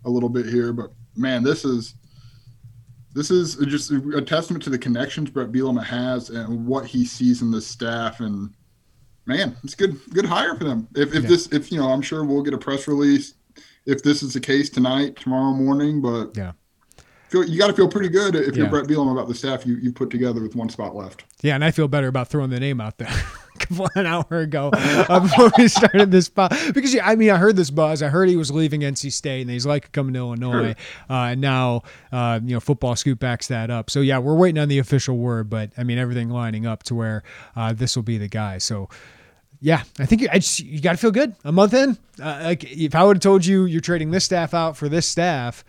a little bit here, but man, this is this is just a testament to the connections Bret Bielema has and what he sees in the staff. And man, it's good, good hire for them. If, if yeah. this, if you know, I'm sure we'll get a press release if this is the case tonight, tomorrow morning. But yeah, feel, you got to feel pretty good if yeah. you're Bret Bielema about the staff you you put together with one spot left. Yeah, and I feel better about throwing the name out there. an hour ago uh, before we started this spot because yeah, I mean I heard this buzz. I heard he was leaving NC State and he's like coming to Illinois. Uh, and now uh, you know football scoop backs that up. So yeah, we're waiting on the official word, but I mean everything lining up to where uh, this will be the guy. So yeah, I think you, I just, you got to feel good. A month in, uh, like if I would have told you you're trading this staff out for this staff,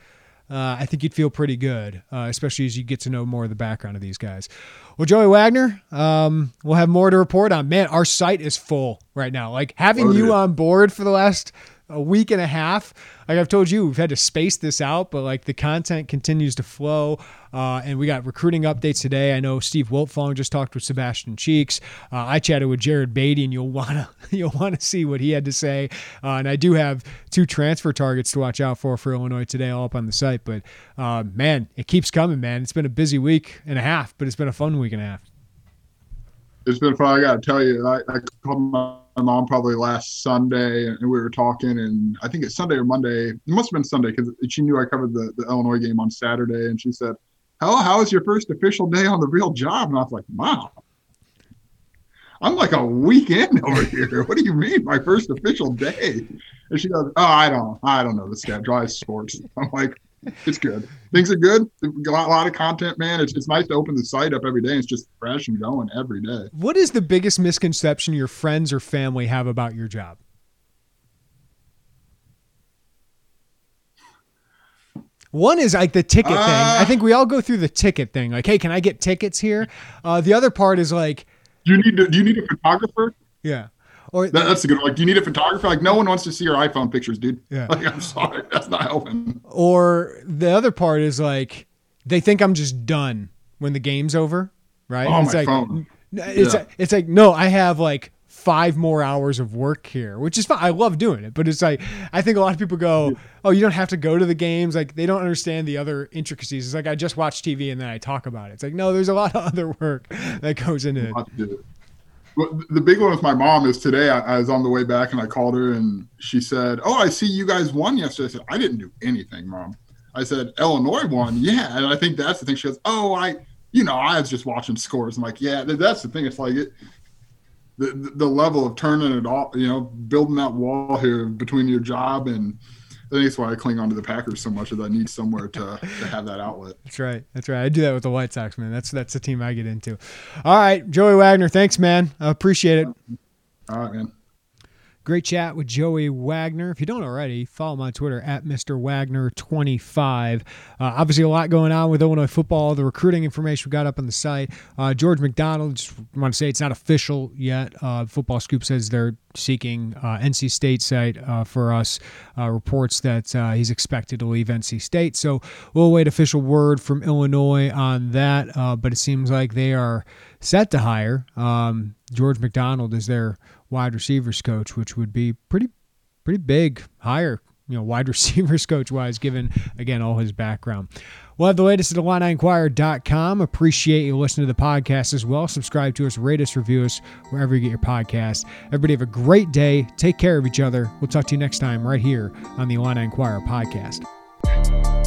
uh, I think you'd feel pretty good, uh, especially as you get to know more of the background of these guys. Well, Joey Wagner, um, we'll have more to report on. Man, our site is full right now. Like having oh, you on board for the last a week and a half. Like I've told you, we've had to space this out, but like the content continues to flow. Uh, and we got recruiting updates today. I know Steve Wiltfong just talked with Sebastian Cheeks. Uh, I chatted with Jared Beatty, and you'll wanna you'll wanna see what he had to say. Uh, and I do have two transfer targets to watch out for for Illinois today, all up on the site. But uh, man, it keeps coming, man. It's been a busy week and a half, but it's been a fun week and a half. It's been fun. I got to tell you, I, I called my my mom probably last Sunday, and we were talking, and I think it's Sunday or Monday. It must have been Sunday because she knew I covered the, the Illinois game on Saturday, and she said, "How how was your first official day on the real job?" And I was like, "Mom, I'm like a weekend over here. What do you mean, my first official day?" And she goes, "Oh, I don't, I don't know. This guy drives sports." I'm like, it's good. Things are good. A lot of content, man. It's, it's nice to open the site up every day. It's just fresh and going every day. What is the biggest misconception your friends or family have about your job? One is like the ticket uh, thing. Ah. I think we all go through the ticket thing. Like, hey, can I get tickets here? Uh, the other part is like, you need to, you need a photographer? Yeah or That, that's a good one. Like, do you need a photographer? Like, no one wants to see your iPhone pictures, dude. Yeah. Like, I'm sorry, that's not helping. or the other part is like they think I'm just done when the game's over, right? Oh, it's my like phone. it's Yeah. it's like no, I have like five more hours of work here, which is fine. I love doing it, but it's like I think a lot of people go, "Oh, you don't have to go to the games." Like they don't understand the other intricacies. It's like I just watch TV and then I talk about it. It's like no, there's a lot of other work that goes into it. The big one with my mom is today. I, I was on the way back and I called her and she said, "Oh, I see you guys won yesterday." I said, "I didn't do anything, mom." I said, "Illinois won, yeah." And I think that's the thing. She goes, "Oh, I, you know, I was just watching scores." I'm like, "Yeah, that's the thing. It's like it." The, the- the level of turning it off, you know, building that wall here between your job and I think that's why I cling on to the Packers so much is I need somewhere to, to have that outlet. That's right. That's right. I do that with the White Sox, man. That's that's the team I get into. All right, Joey Wagner. Thanks, man. I appreciate it. All right, man. Great chat with Joey Wagner. If you don't already, follow on Twitter at Mr. Wagner25. Uh, obviously, a lot going on with Illinois football. The recruiting information we got up on the site. Uh, George McDonald, just want to say it's not official yet. Uh, Football Scoop says they're seeking uh, NC State site uh, for us. Uh, reports that he's expected to leave NC State. So we'll wait official word from Illinois on that. But it seems like they are set to hire um, George McDonald is their wide receivers coach, which would be pretty pretty big hire, you know, wide receivers coach wise, given again all his background. We'll have the latest at IlliniInquirer.com. Appreciate you listening to the podcast as well. Subscribe to us, rate us, review us wherever you get your podcast. Everybody have a great day. Take care of each other. We'll talk to you next time right here on the Illini Inquirer podcast.